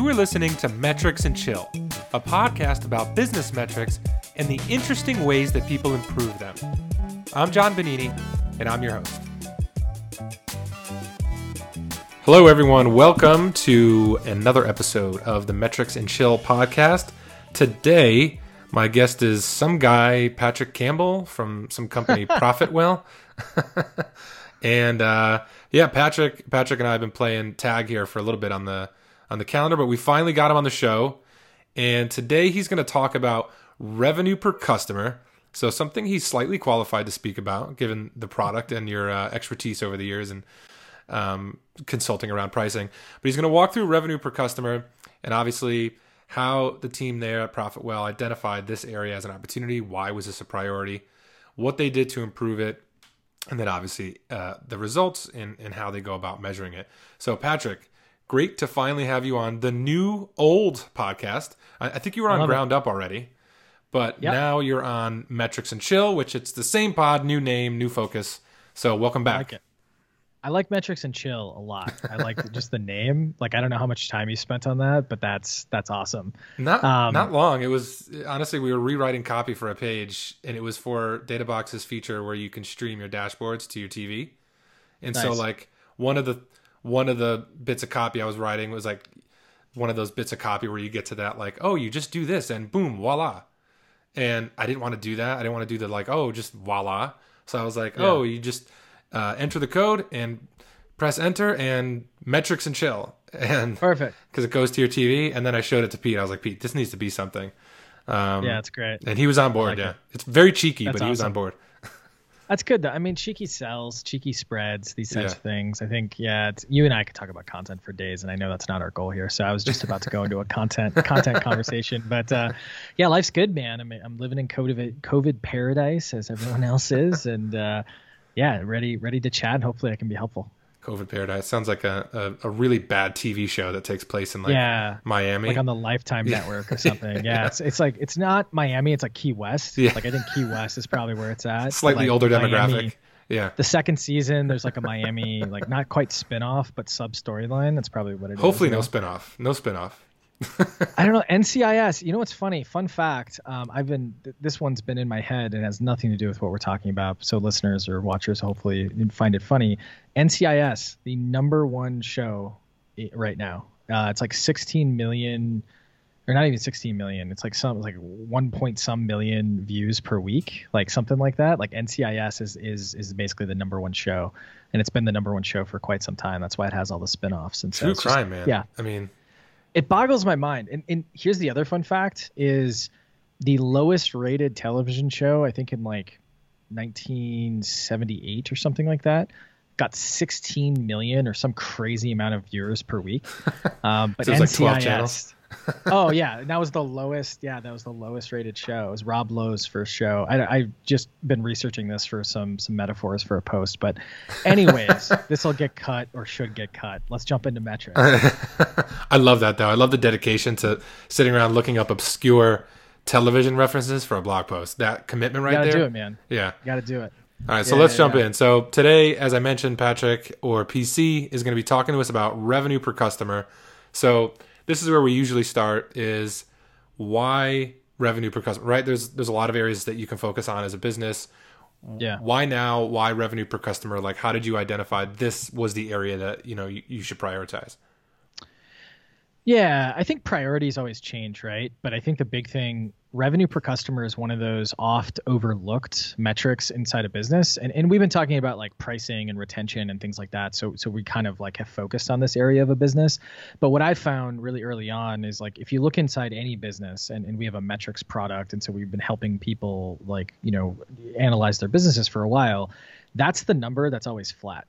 You are listening to Metrics and Chill, a podcast about business metrics and the interesting ways that people improve them. I'm John Bonini, and I'm your host. Hello, everyone. Welcome to another episode of the Metrics and Chill podcast. Today, my guest is some guy, Patrick Campbell from some company, Profitwell. and uh, yeah, Patrick, Patrick and I have been playing tag here for a little bit on the on the calendar, but we finally got him on the show. And today he's going to talk about revenue per customer. So something he's slightly qualified to speak about, given the product and your uh, expertise over the years and um, consulting around pricing. But he's going to walk through revenue per customer and obviously how the team there at Profitwell identified this area as an opportunity. Why was this a priority? What they did to improve it, and then obviously uh, the results and, and how they go about measuring it. So, Patrick, great to finally have you on the new old podcast. I, I think you were on Ground it. Up already, but yep. now you're on Metrics and Chill, which it's the same pod, new name, new focus. So welcome back. I like, it. I like Metrics and Chill a lot. I like just the name. Like I don't know how much time you spent on that, but that's that's awesome. Not um, not long. It was honestly we were rewriting copy for a page, and it was for DataBox's feature where you can stream your dashboards to your TV. And nice. so like one of the one of the bits of copy I was writing was like one of those bits of copy where you get to that like, oh, you just do this and boom, voila. And I didn't want to do that. I didn't want to do the like, oh, just voila. So I was like, yeah. oh, you just uh, enter the code and press enter and metrics and chill. And perfect because it goes to your TV. And then I showed it to Pete. I was like, Pete, this needs to be something. Um, yeah, it's great. And he was on board. Like yeah, it. it's very cheeky, That's but he was on board. That's good though. I mean, cheeky sells, cheeky spreads, these types yeah. of things. I think, yeah, you and I could talk about content for days, and I know that's not our goal here. So I was just about to go into a content content conversation, but uh, yeah, life's good, man. I mean, I'm living in COVID COVID paradise as everyone else is, and uh, yeah, ready ready to chat. Hopefully, I can be helpful. COVID Paradise sounds like a, a, a, really bad TV show that takes place in like yeah, Miami, like on the Lifetime yeah. network or something. Yeah, it's it's like it's not Miami, it's like Key West. Yeah. like I think Key West is probably where it's at. Slightly like older Miami, demographic. Yeah. The second season, there's like a Miami, like not quite spinoff, but sub storyline. That's probably what it Hopefully is. Hopefully, no spinoff. No spinoff. I don't know NCIS. You know what's funny? Fun fact. Um, I've been this one's been in my head and has nothing to do with what we're talking about. So listeners or watchers, hopefully, find it funny. NCIS, the number one show right now. Uh, it's like 16 million, or not even 16 million. It's like some like one point some million views per week, like something like that. Like NCIS is is is basically the number one show, and it's been the number one show for quite some time. That's why it has all the spinoffs and true crime, just, man. Yeah, I mean it boggles my mind. And, and here's the other fun fact: is the lowest rated television show I think in like 1978 or something like that got 16 million or some crazy amount of viewers per week. Um, but so NCIS, oh yeah, that was the lowest. Yeah, that was the lowest rated show. It was Rob Lowe's first show. I I just been researching this for some some metaphors for a post, but anyways, this will get cut or should get cut. Let's jump into metrics. I love that though. I love the dedication to sitting around looking up obscure television references for a blog post. That commitment right you gotta there. do it, man. Yeah, you got to do it. All right, so yeah, let's jump yeah. in. So today, as I mentioned, Patrick or PC is going to be talking to us about revenue per customer. So this is where we usually start is why revenue per customer right? There's there's a lot of areas that you can focus on as a business. Yeah. Why now? Why revenue per customer? Like how did you identify this was the area that you know you, you should prioritize? Yeah i think priorities always change right? But i think the big thing revenue per customer is one of those oft overlooked metrics inside a business. And, and we've been talking about like pricing and retention and things like that. So so we kind of like have focused on this area of a business. But what i found really early on is like if you look inside any business and, and we have a metrics product and so we've been helping people like you know analyze their businesses for a while that's the number that's always flat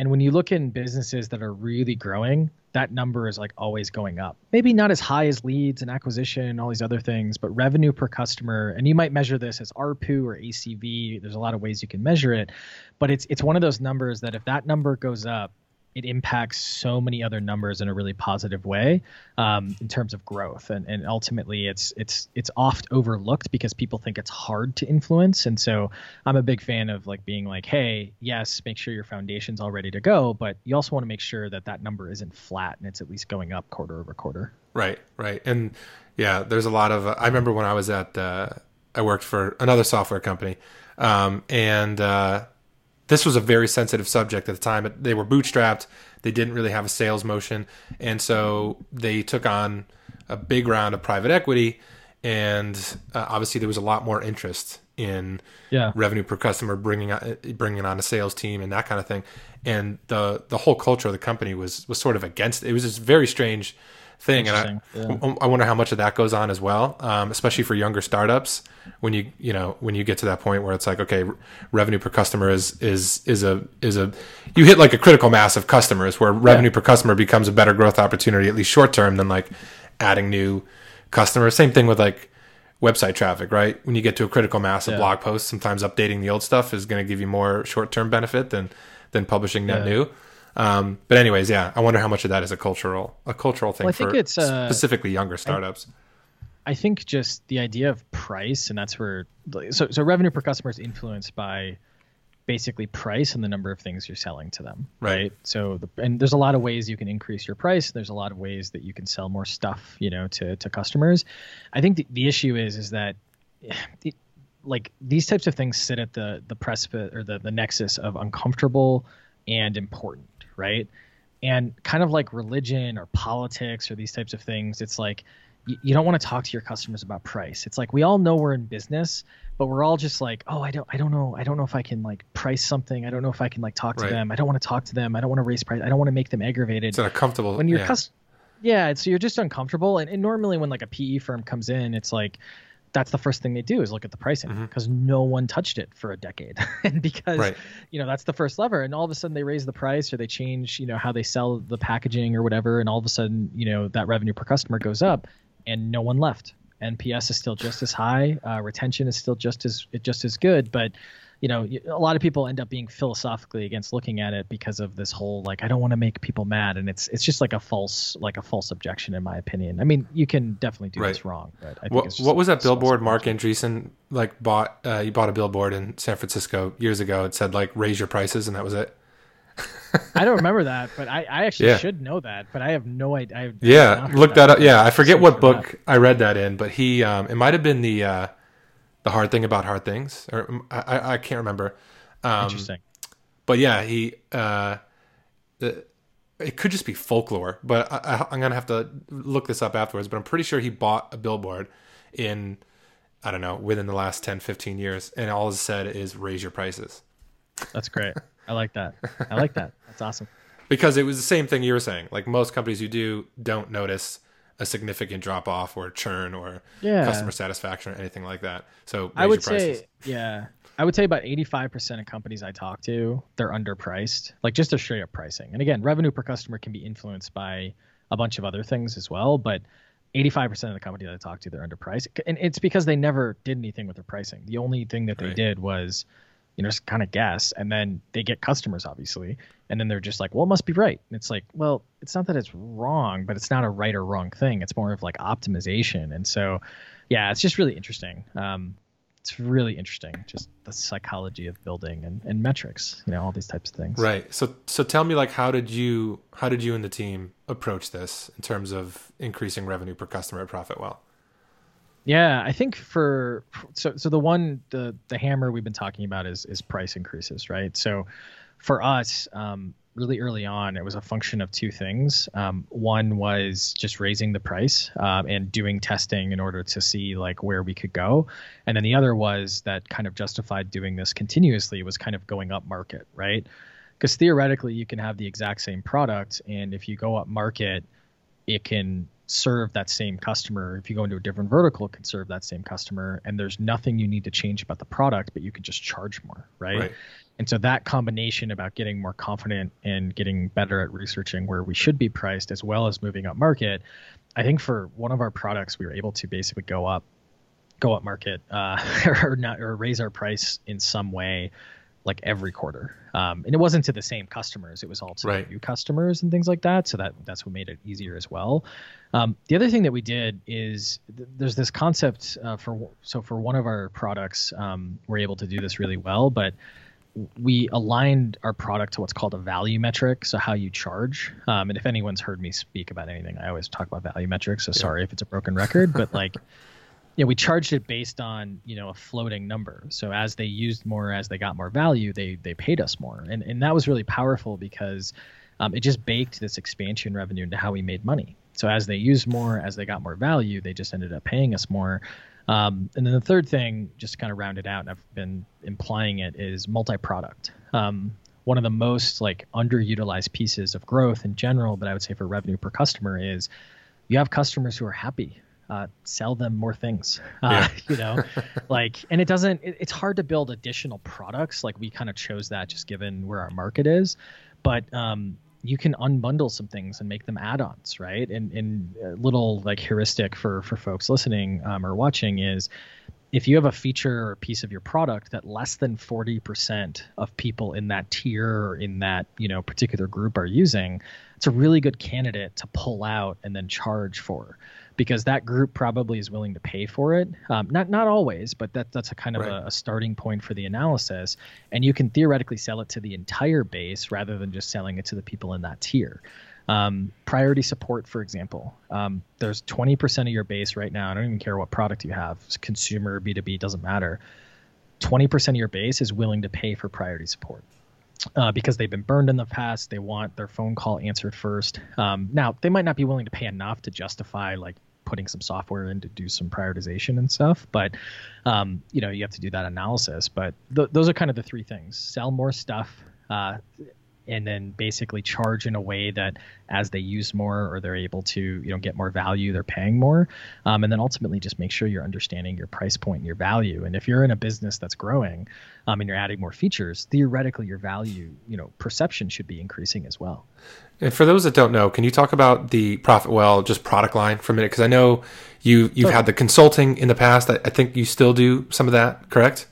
and when you look in businesses that are really growing, that number is like always going up. Maybe not as high as leads and acquisition and all these other things, but revenue per customer, and you might measure this as ARPU or ACV. There's a lot of ways you can measure it, but it's it's one of those numbers that if that number goes up, it impacts so many other numbers in a really positive way um, in terms of growth. And, and ultimately it's it's it's oft overlooked because people think it's hard to influence. And so i'm a big fan of like being like hey yes make sure your foundation's all ready to go but you also want to make sure that that number isn't flat and it's at least going up quarter over quarter. Right right. And yeah there's a lot of uh, i remember when i was at uh, i worked for another software company um, and uh, this was a very sensitive subject at the time. They were bootstrapped. They didn't really have a sales motion, and so they took on a big round of private equity. And uh, obviously, there was a lot more interest in yeah. revenue per customer, bringing on, bringing on a sales team and that kind of thing. And the the whole culture of the company was was sort of against. It, it was this very strange thing, and I, yeah. I wonder how much of that goes on as well, um, especially for younger startups. When you you know when you get to that point where it's like okay, revenue per customer is is is a is a you hit like a critical mass of customers where revenue yeah. per customer becomes a better growth opportunity at least short term than like adding new customers. Same thing with like website traffic, right? When you get to a critical mass of yeah. blog posts, sometimes updating the old stuff is going to give you more short term benefit than than publishing net new. Um, but anyways, yeah, I wonder how much of that is a cultural a cultural thing well, I think it's, uh, specifically younger startups. I, I, think just the idea of price, and that's where so so revenue per customer is influenced by basically price and the number of things you're selling to them, right? right? So the, and there's a lot of ways you can increase your price. There's a lot of ways that you can sell more stuff, you know, to to customers. I think the, the issue is is that. It, like these types of things sit at the the precipice or the, the nexus of uncomfortable and important right? And kind of like religion or politics or these types of things, it's like you, you don't want to talk to your customers about price. It's like we all know we're in business, but we're all just like, oh, I don't, I don't know, I don't know if I can like price something. I don't know if I can like talk to right. them. I don't want to talk to them. I don't want to raise price. I don't want to make them aggravated. It's uncomfortable. When you're yeah. Cus- yeah, so you're just uncomfortable. And, and normally when like a PE firm comes in, it's like that's the first thing they do is look at the pricing because mm-hmm. no one touched it for a decade and because right. you know that's the first lever and all of a sudden they raise the price or they change you know how they sell the packaging or whatever and all of a sudden you know that revenue per customer goes up and no one left nps is still just as high uh, retention is still just as just as good but you know, a lot of people end up being philosophically against looking at it because of this whole like I don't want to make people mad, and it's it's just like a false like a false objection in my opinion. I mean, you can definitely do right. this wrong, but I think what, what was that billboard Marc Andreessen like bought? Uh, he bought a billboard in San Francisco years ago. It said like raise your prices, and that was it. I don't remember that, but I, I actually yeah. should know that, but I have no idea. yeah, look that, that up. Yeah, I forget what book. I read that in, but he um, it might have been the. Uh, the hard thing about hard things, or mm, I, I can't remember. Um, Interesting. But yeah, he. Uh, it could just be folklore, but I, am gonna have to look this up afterwards. But I'm pretty sure he bought a billboard in, I don't know, within the last 10, 15 years, and all he said is raise your prices. That's great. I like that. I like that. That's awesome. Because it was the same thing you were saying. Like most companies you do don't notice a significant drop off or churn or yeah. customer satisfaction or anything like that. So I would say, yeah, I would say about 85% of companies I talk to, they're underpriced, like just a straight up pricing. And again, revenue per customer can be influenced by a bunch of other things as well, but 85% of the companies I talk to, they're underpriced. And it's because they never did anything with their pricing. The only thing that they right. did was you know, just kind of guess. And then they get customers, obviously. And then they're just like, well, it must be right. And it's like, well, it's not that it's wrong, but it's not a right or wrong thing. It's more of like optimization. And so, yeah, it's just really interesting. Um, it's really interesting, just the psychology of building and, and metrics, you know, all these types of things. Right. So, so tell me, like, how did you, how did you and the team approach this in terms of increasing revenue per customer at Profitwell? Yeah, I think for so so the one the the hammer we've been talking about is is price increases, right? So for us, um, really early on, it was a function of two things. Um, one was just raising the price um, and doing testing in order to see like where we could go, and then the other was that kind of justified doing this continuously was kind of going up market, right? Because theoretically, you can have the exact same product, and if you go up market, it can serve that same customer. If you go into a different vertical, it can serve that same customer. And there's nothing you need to change about the product, but you can just charge more, right? right. And so that combination about getting more confident and getting better at researching where we should be priced as well as moving up market, I think for one of our products, we were able to basically go up, go up market, uh, or not, or raise our price in some way like every quarter. Um, and it wasn't to the same customers; it was all to Right. new customers and things like that. So that that's what made it easier as well. Um, the other thing that we did is th- there's this concept uh, for so for one of our products, um, we're able to do this really well, but we aligned our product to what's called a value metric, so how you charge. Um, and if anyone's heard me speak about anything, I always talk about value metrics. So sorry if it's a broken record, but like, yeah, we charged it based on you know a floating number. So as they used more, as they got more value, they they paid us more, and and that was really powerful because um, it just baked this expansion revenue into how we made money. So as they used more, as they got more value, they just ended up paying us more. Um, and then the third thing, just to kind of round it out, and I've been implying it, is multi-product. Um, one of the most like underutilized pieces of growth in general, but I would say for revenue per customer is you have customers who are happy. Uh, sell them more things. Uh, you know, like, and it doesn't. It, it's hard to build additional products. Like we kind of chose that just given where our market is, but um, you can unbundle some things and make them add-ons, right? And and a little like heuristic for for folks listening um, or watching is if you have a feature or a piece of your product that less than 40% of people in that tier or in that you know particular group are using it's a really good candidate to pull out and then charge for because that group probably is willing to pay for it um, not not always but that that's a kind of Right. a, a starting point for the analysis and you can theoretically sell it to the entire base rather than just selling it to the people in that tier um, priority support, for example, um, there's 20% of your base right now. I don't even care what product you have, consumer, B2B, doesn't matter. 20% of your base is willing to pay for priority support. Uh, because they've been burned in the past, they want their phone call answered first. Um, now, they might not be willing to pay enough to justify like putting some software in to do some prioritization and stuff, but um, you know you have to do that analysis. But th- those are kind of the three things: sell more stuff, uh, and then basically charge in a way that as they use more or they're able to you know get more value they're paying more um, and then ultimately just make sure you're understanding your price point and your value and if you're in a business that's growing um, and you're adding more features theoretically your value you know perception should be increasing as well And for those that don't know, can you talk about the Profitwell just product line for a minute? Because I know you you've had the consulting in the past. I, I think you still do some of that, correct?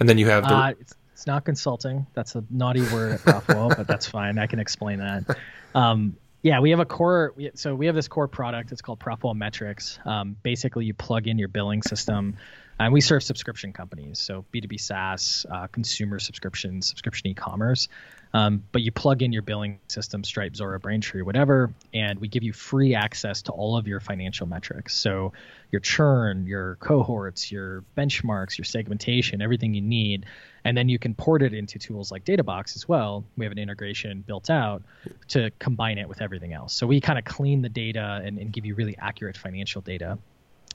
And then you have the Uh, it's, not consulting. That's a naughty word at Profitwell, but that's fine. I can explain that. Um, yeah, we have a core. We, so we have this core product. It's called Profitwell Metrics. Um, basically, you plug in your billing system, and we serve subscription companies. So B two B SaaS, uh, consumer subscriptions, subscription e-commerce. Um, but you plug in your billing system, Stripe, Zuora, Braintree, whatever, and we give you free access to all of your financial metrics. So your churn, your cohorts, your benchmarks, your segmentation, everything you need. And then you can port it into tools like Databox as well. We have an integration built out to combine it with everything else. So we kind of clean the data and, and give you really accurate financial data.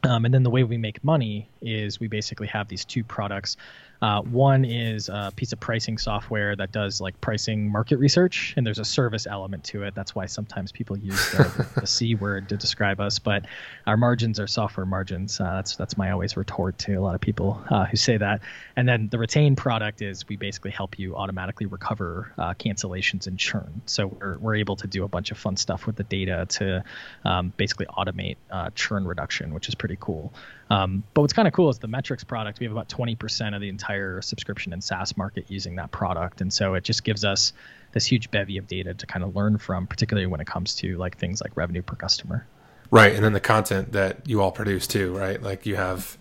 Um, and then the way we make money is we basically have these two products. Uh, one is a piece of pricing software that does like pricing market research, and there's a service element to it. That's why sometimes people use the, the C word to describe us. But our margins are software margins. Uh, that's that's my always retort to a lot of people uh, who say that. And then the retained product is we basically help you automatically recover uh, cancellations and churn. So we're we're able to do a bunch of fun stuff with the data to um, basically automate uh, churn reduction, which is pretty cool. Um, but what's kind of cool is the metrics product. We have about 20% of the entire subscription and SaaS market using that product, and so it just gives us this huge bevy of data to kind of learn from, particularly when it comes to like things like revenue per customer. right, and then the content that you all produce too, right? Like you have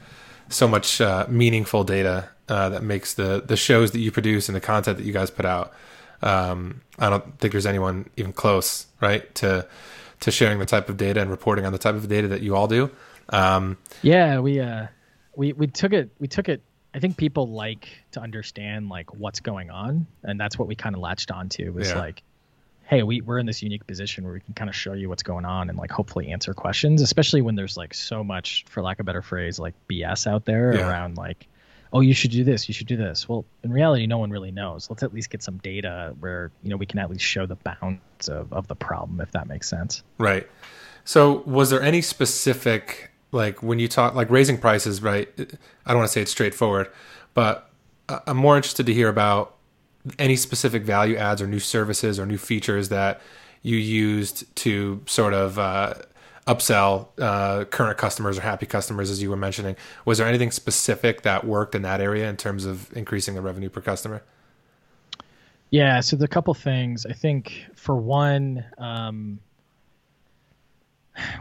so much uh, meaningful data uh, that makes the the shows that you produce and the content that you guys put out. Um, I don't think there's anyone even close, right, to to sharing the type of data and reporting on the type of data that you all do. Um, Yeah, we uh we we took it we took it I think people like to understand like what's going on and that's what we kind of latched onto was Yeah. like hey, we we're in this unique position where we can kind of show you what's going on and like hopefully answer questions, especially when there's like so much for lack of a better phrase like BS out there Yeah. around like oh, you should do this, you should do this. Well, in reality no one really knows. Let's at least get some data where, you know, we can at least show the bounds of of the problem if that makes sense. Right. So, was there any specific, like when you talk, like raising prices, right? I don't want to say it's straightforward, but I'm more interested to hear about any specific value adds or new services or new features that you used to sort of uh, upsell uh, current customers or happy customers, as you were mentioning. Was there anything specific that worked in that area in terms of increasing the revenue per customer? Yeah, so the couple things. I think for one, um,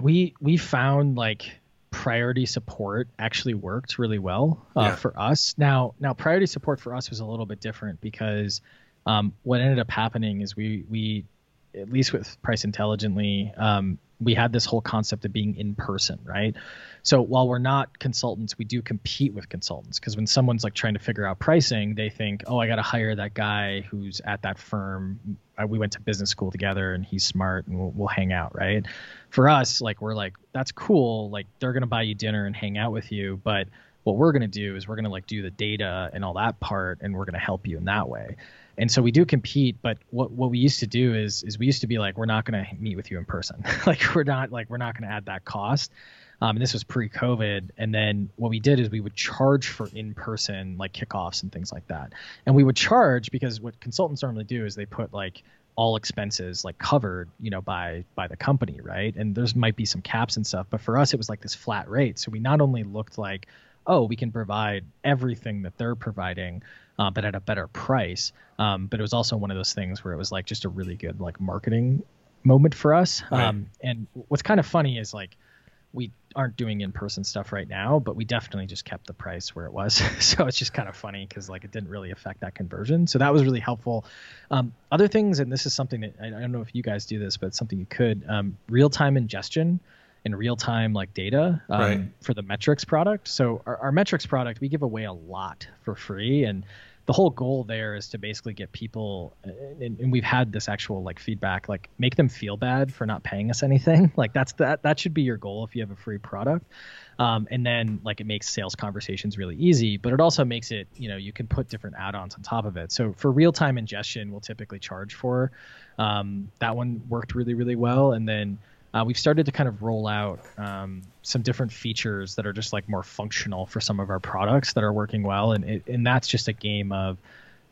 we we found like priority support actually worked really well uh, yeah. for us. Now, now priority support for us was a little bit different because um, what ended up happening is we we at least with Price Intelligently, um, we had this whole concept of being in person, right? So while we're not consultants, we do compete with consultants because when someone's like trying to figure out pricing, they think, oh, I got to hire that guy who's at that firm. Uh, we went to business school together and he's smart and we'll, we'll hang out, right? For us, like, we're like, that's cool. Like, they're going to buy you dinner and hang out with you. But what we're going to do is we're going to like do the data and all that part and we're going to help you in that way. And so we do compete but what what we used to do is is we used to be like we're not going to meet with you in person. Like we're not like we're not going to add that cost. Um, and this was pre-covid and then what we did is we would charge for in-person like kickoffs and things like that. And we would charge because what consultants normally do is they put like all expenses like covered you know by by the company right? And there's might be some caps and stuff but for us it was like this flat rate. So we not only looked like oh we can provide everything that they're providing uh, but at a better price. Um, but it was also one of those things where it was like just a really good like marketing moment for us. Right. Um, and what's kind of funny is like we aren't doing in-person stuff right now, but we definitely just kept the price where it was. so it's just kind of funny because like it didn't really affect that conversion. So that was really helpful. Um, other things, and this is something that I, I, don't know if you guys do this, but something you could um, real-time ingestion and real-time like data um, right. for the metrics product. So our, our metrics product, we give away a lot for free. And the whole goal there is to basically get people and, and, we've had this actual like feedback like make them feel bad for not paying us anything. Like that's that that should be your goal if you have a free product. Um, and then like it makes sales conversations really easy but it also makes it you know you can put different add-ons on top of it. So for real-time ingestion we'll typically charge for um, that one worked really really well. And then uh, we've started to kind of roll out um, some different features that are just like more functional for some of our products that are working well, and it, and that's just a game of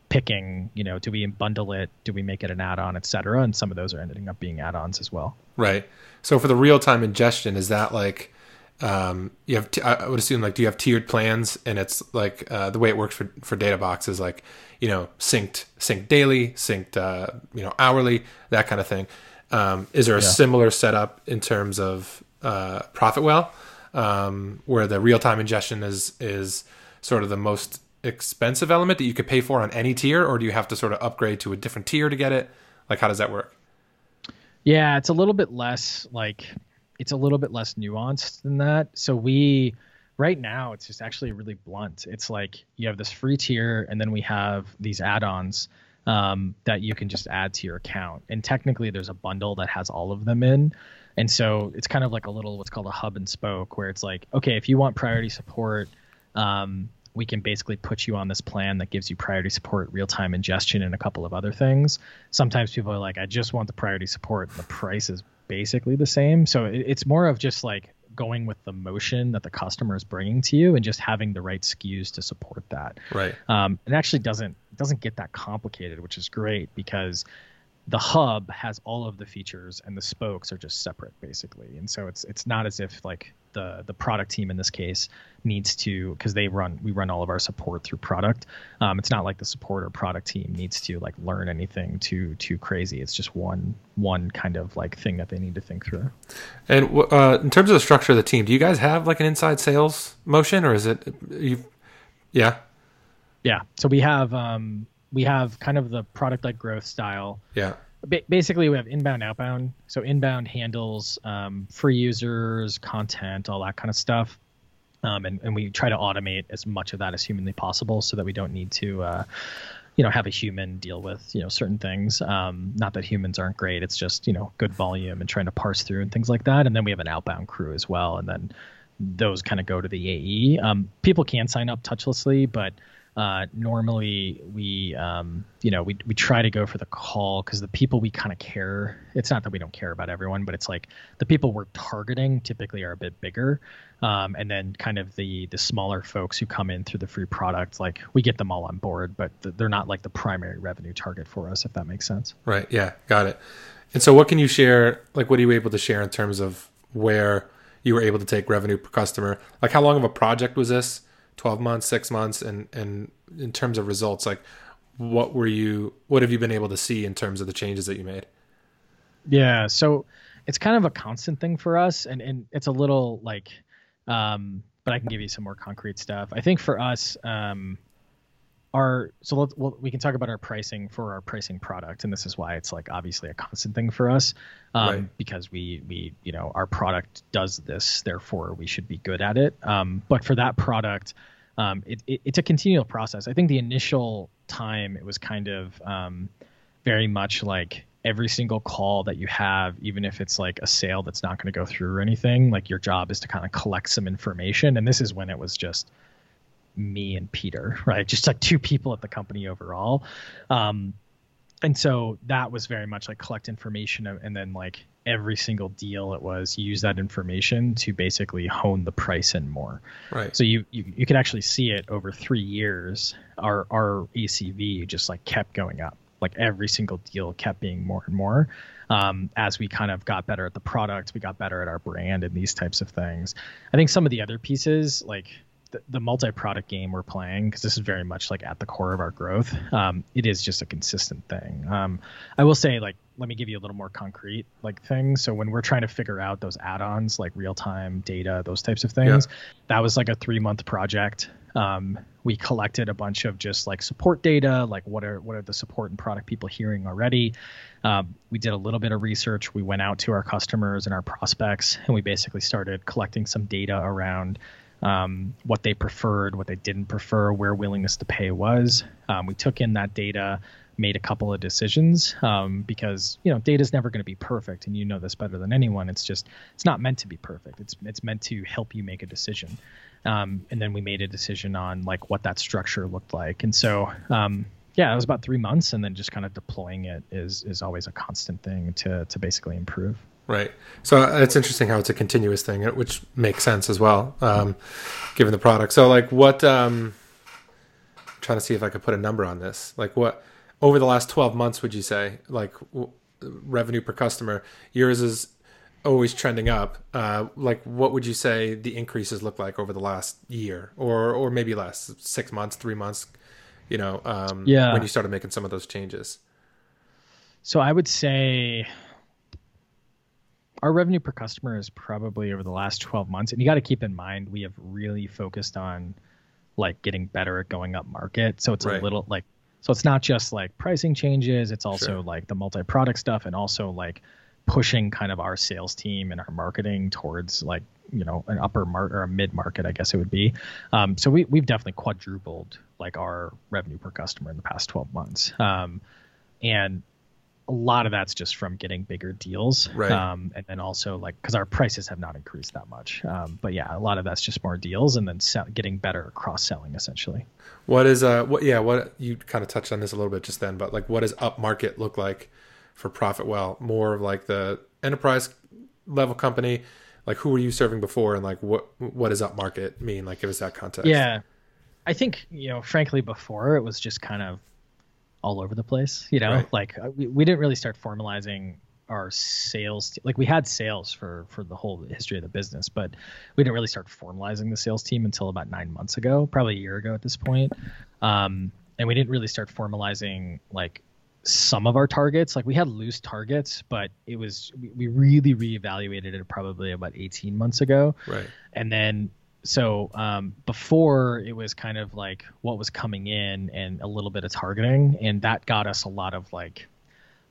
picking. You know, do we bundle it? Do we make it an add-on, et cetera? And some of those are ending up being add-ons as well. Right. So for the real-time ingestion, is that like um, you have? T- I would assume like do you have tiered plans, and it's like uh, the way it works for for DataBox is like you know synced synced daily, synced uh, you know hourly, that kind of thing. Um, is there a yeah. similar setup in terms of uh, Profitwell, um, where the real time ingestion is is sort of the most expensive element that you could pay for on any tier, or do you have to sort of upgrade to a different tier to get it? Like, how does that work? Yeah, it's a little bit less like it's a little bit less nuanced than that. So we right now it's just actually really blunt. It's like you have this free tier, and then we have these add-ons um, that you can just add to your account. And technically, there's a bundle that has all of them in. And so it's kind of like a little what's called a hub and spoke, where it's like, okay, if you want priority support, um, we can basically put you on this plan that gives you priority support, real time ingestion, and a couple of other things. Sometimes people are like, I just want the priority support, the price is basically the same. So it, it's more of just like going with the motion that the customer is bringing to you and just having the right SKUs to support that. Right. Um, it actually doesn't doesn't get that complicated, which is great because the hub has all of the features and the spokes are just separate basically. And so it's it's not as if like the the product team in this case needs to because they run we run all of our support through product. Um, it's not like the support or product team needs to like learn anything too too crazy. It's just one one kind of like thing that they need to think through. And uh, in terms of the structure of the team do you guys have like an inside sales motion or is it you yeah? Yeah. So we have um we have kind of the product like growth style. Yeah. Ba- basically, we have inbound, outbound. So inbound handles um, free users, content, all that kind of stuff. Um, and, and we try to automate as much of that as humanly possible so that we don't need to uh, you know have a human deal with you know certain things um, not that humans aren't great it's just you know good volume and trying to parse through and things like that and then we have an outbound crew as well and then those kind of go to the ae um, people can sign up touchlessly but uh, normally we um, you know we, we try to go for the call because the people we kind of care it's not that we don't care about everyone but it's like the people we're targeting typically are a bit bigger. Um, and then kind of the the smaller folks who come in through the free product like we get them all on board but they're not like the primary revenue target for us if that makes sense. Right. Yeah. Got it. And so what can you share like what are you able to share in terms of where you were able to take revenue per customer? Like how long of a project was this 12 months, six months, and and in terms of results, like what were you what have you been able to see in terms of the changes that you made? Yeah, so it's kind of a constant thing for us and and it's a little like um but I can give you some more concrete stuff. I think for us um our so let's well, we can talk about our pricing for our pricing product and this is why it's like obviously a constant thing for us um, right. because we we you know our product does this therefore we should be good at it um, but for that product um, it, it, it's a continual process i think the initial time it was kind of um, very much like every single call that you have even if it's like a sale that's not going to go through or anything like your job is to kind of collect some information and this is when it was just me and Peter, right? Just like two people at the company overall. Um, and so that was very much like collect information and then like every single deal it was use that information to basically hone the price and more. Right. So you, you you could actually see it over three years. Our our ACV just like kept going up. Like every single deal kept being more and more. Um, as we kind of got better at the product, we got better at our brand and these types of things. I think some of the other pieces, like the, the multi-product game we're playing because this is very much like at the core of our growth um, it is just a consistent thing. Um, i will say like let me give you a little more concrete like things so when we're trying to figure out those add-ons like real-time data those types of things yeah. that was like a three month project. Um, we collected a bunch of just like support data like what are what are the support and product people hearing already? Um, we did a little bit of research. We went out to our customers and our prospects and we basically started collecting some data around um, what they preferred, what they didn't prefer, where willingness to pay was. Um, we took in that data, made a couple of decisions um, because you know data is never going to be perfect, and you know this better than anyone. It's just it's not meant to be perfect. It's it's meant to help you make a decision. Um, and then we made a decision on like what that structure looked like, and so um, yeah, it was about three months, and then just kind of deploying it is is always a constant thing to to basically improve. Right. So uh, it's interesting how it's a continuous thing, uh, which makes sense as well, um, given the product. So, like, what? Um, I'm trying to see if I could put a number on this. Like, what over the last 12 months would you say, like, w- revenue per customer? Yours is always trending up. Uh, like, what would you say the increases look like over the last year, or or maybe less, six months, three months? You know, um, yeah. when you started making some of those changes. So I would say our revenue per customer is probably over the last 12 months and you got to keep in mind we have really focused on like getting better at going up market so it's right. a little like so it's not just like pricing changes it's also sure. like the multi-product stuff and also like pushing kind of our sales team and our marketing towards like you know an upper market or a mid market i guess it would be um, so we, we've definitely quadrupled like our revenue per customer in the past 12 months um, and a lot of that's just from getting bigger deals, right? Um, and then also like because our prices have not increased that much, um, but yeah, a lot of that's just more deals and then sell, getting better cross selling essentially. What is uh what yeah what you kind of touched on this a little bit just then, but like what does up market look like for Profitwell? More of like the enterprise level company, like who were you serving before, and like what what does up market mean? Like give us that context. Yeah, I think you know frankly before it was just kind of all over the place. You know, right. like uh, we, we didn't really start formalizing our sales like we had sales for for the whole history of the business but we didn't really start formalizing the sales team until about nine months ago probably a year ago at this point um, and we didn't really start formalizing like some of our targets like we had loose targets but it was we, we really reevaluated it probably about 18 months ago right and then so um, before it was kind of like what was coming in and a little bit of targeting and that got us a lot of like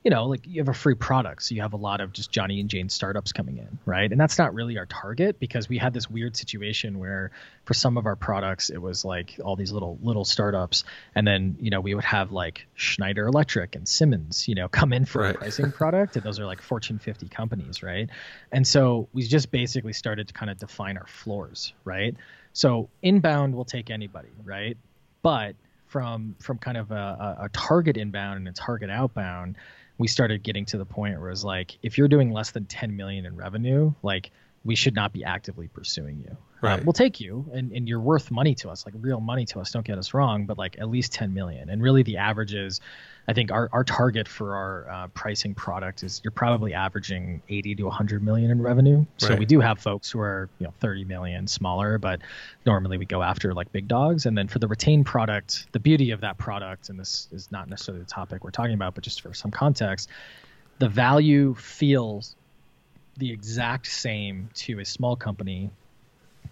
you know, like you have a free product, so you have a lot of just Johnny and Jane startups coming in, right? And that's not really our target because we had this weird situation where for some of our products it was like all these little little startups, and then you know we would have like Schneider Electric and Simmons, you know, come in for right. a pricing product, and those are like Fortune 50 companies, right? And so we just basically started to kind of define our floors, right? So inbound will take anybody, right? But from from kind of a, a, target inbound and a target outbound we started getting to the point where it was like if you're doing less than 10 million in revenue like we should not be actively pursuing you. Right. Um, we'll take you, and, and you're worth money to us, like real money to us. Don't get us wrong, but like at least 10 million. And really, the average is, I think our, our target for our uh, pricing product is you're probably averaging 80 to 100 million in revenue. So Right. we do have folks who are you know 30 million smaller, but normally we go after like big dogs. And then for the retained product, the beauty of that product, and this is not necessarily the topic we're talking about, but just for some context, the value feels the exact same to a small company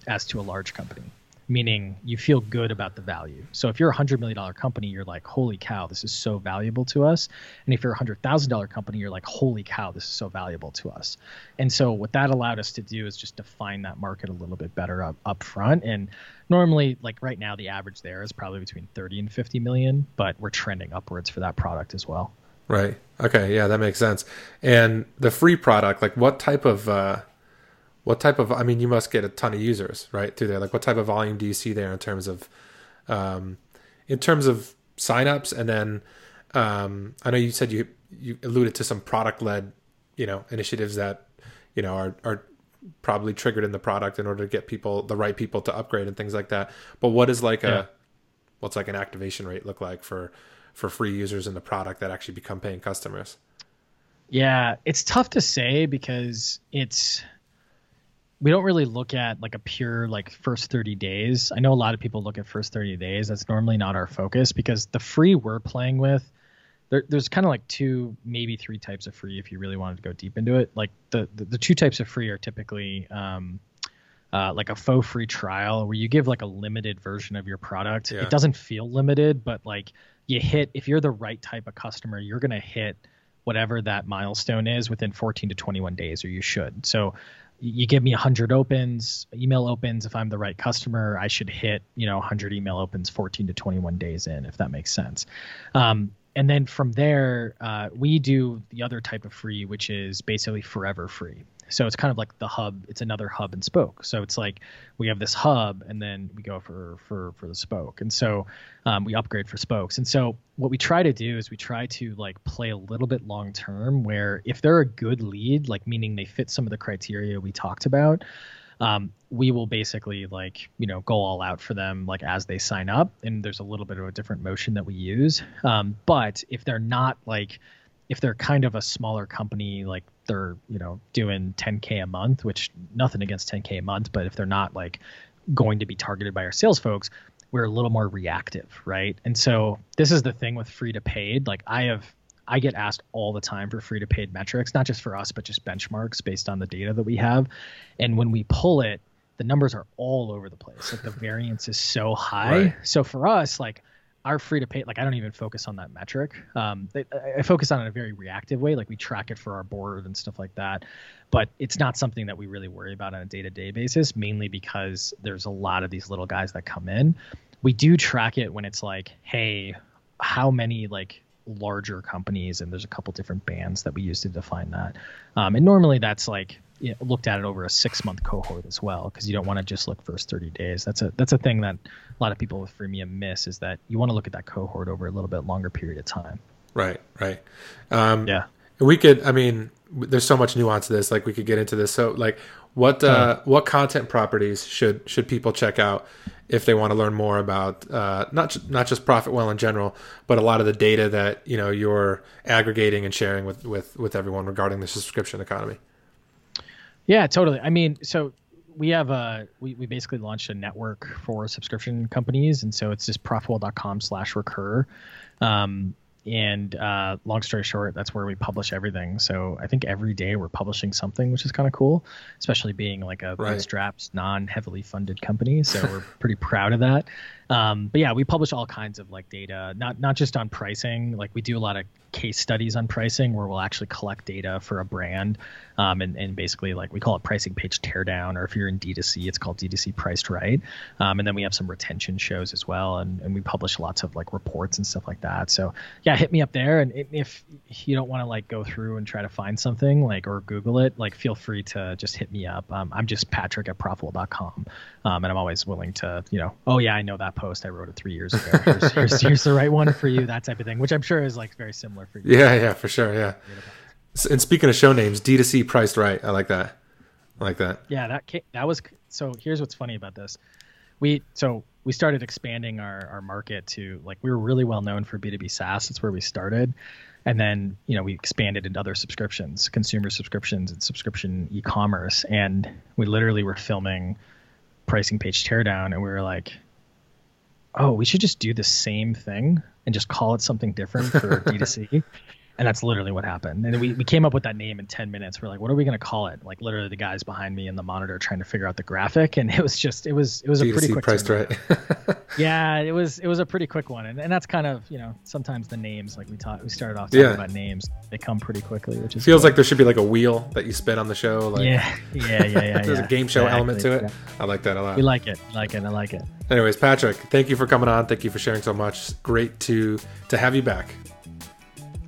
as to a large company meaning you feel good about the value so if you're a hundred million dollar company you're like holy cow this is so valuable to us and if you're a hundred thousand dollar company you're like holy cow this is so valuable to us and so what that allowed us to do is just define that market a little bit better up, up front and normally like right now the average there is probably between 30 and 50 million but we're trending upwards for that product as well Right. Okay. Yeah, that makes sense. And the free product, like what type of, uh, what type of, I mean, you must get a ton of users, right, through there. Like what type of volume do you see there in terms of, um, in terms of signups? And then, um, I know you said you, you alluded to some product led, you know, initiatives that, you know, are, are probably triggered in the product in order to get people, the right people to upgrade and things like that. But what is like Yeah. a, what's like an activation rate look like for, for free users in the product that actually become paying customers? Yeah, it's tough to say because it's we don't really look at like a pure like first 30 days. I know a lot of people look at first 30 days. That's normally not our focus because the free we're playing with there, there's kind of like two maybe three types of free if you really wanted to go deep into it. Like the the, the two types of free are typically um uh, like a faux free trial where you give like a limited version of your product. Yeah. It doesn't feel limited, but like you hit if you're the right type of customer, you're gonna hit whatever that milestone is within 14 to 21 days, or you should. So you give me 100 opens, email opens. If I'm the right customer, I should hit you know 100 email opens 14 to 21 days in, if that makes sense. Um, and then from there, uh, we do the other type of free, which is basically forever free. So it's kind of like the hub. It's another hub and spoke. So it's like we have this hub, and then we go for for for the spoke, and so um, we upgrade for spokes. And so what we try to do is we try to like play a little bit long term, where if they're a good lead, like meaning they fit some of the criteria we talked about, um, we will basically like you know go all out for them like as they sign up and there's a little bit of a different motion that we use um, but if they're not like if they're kind of a smaller company like they're you know doing 10k a month which nothing against 10k a month but if they're not like going to be targeted by our sales folks we're a little more reactive right and so this is the thing with free to paid like i have I get asked all the time for free to paid metrics, not just for us, but just benchmarks based on the data that we have. And when we pull it, the numbers are all over the place. Like the variance is so high. Right. So for us, like our free to pay, like I don't even focus on that metric. Um, I, I focus on it in a very reactive way. Like we track it for our board and stuff like that. But it's not something that we really worry about on a day to day basis, mainly because there's a lot of these little guys that come in. We do track it when it's like, hey, how many like larger companies and there's a couple different bands that we use to define that um, and normally that's like you know, looked at it over a six month cohort as well because you don't want to just look first 30 days that's a that's a thing that a lot of people with freemium miss is that you want to look at that cohort over a little bit longer period of time Right, right. Um, yeah we could. I mean, there's so much nuance to this. Like we could get into this. So, like, what uh, what content properties should should people check out if they want to learn more about uh, not not just ProfitWell in general, but a lot of the data that you know you're aggregating and sharing with with with everyone regarding the subscription economy. Yeah, totally. I mean, so we have a we, we basically launched a network for subscription companies, and so it's just profitwell.com slash recur. Um, and uh, long story short, that's where we publish everything. So I think every day we're publishing something, which is kind of cool, especially being like a Right. bootstrapped, non-heavily funded company. So we're pretty proud of that. Um, but yeah, we publish all kinds of like data, not not just on pricing. Like we do a lot of case studies on pricing where we'll actually collect data for a brand um, and, and basically like we call it pricing page teardown or if you're in d2c it's called d2c priced right. Um, and then we have some retention shows as well and, and we publish lots of like reports and stuff like that. So yeah hit me up there and if you don't want to like go through and try to find something like or google it like feel free to just hit me up. Um, i'm just patrick at profitwell.com um, and i'm always willing to you know oh yeah i know that post i wrote it three years ago here's, here's, here's the right one for you that type of thing which i'm sure is like very similar for you Yeah, yeah, for sure. Yeah. And speaking of show names, D2C priced right. I like that. I like that. Yeah, that that was so. Here's what's funny about this. We so we started expanding our our market to like we were really well known for B2B SaaS. That's where we started, and then you know we expanded into other subscriptions, consumer subscriptions, and subscription e-commerce. And we literally were filming pricing page teardown, and we were like, oh, we should just do the same thing and just call it something different for D2C. And that's literally what happened. And we, we came up with that name in 10 minutes. We're like, what are we going to call it? Like literally the guys behind me in the monitor trying to figure out the graphic. And it was just, it was, it was a pretty quick priced right. yeah, it was, it was a pretty quick one. And, and that's kind of, you know, sometimes the names, like we taught, we started off talking yeah. about names, they come pretty quickly, which is feels cool. like there should be like a wheel that you spin on the show. Like, yeah, yeah, yeah, yeah. there's yeah. a game show exactly, element to it. I like that a lot. We like it. Like it. I like it. Anyways, Patrick, thank you for coming on. Thank you for sharing so much. Great to, to have you back.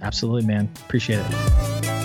Absolutely, man. Appreciate it.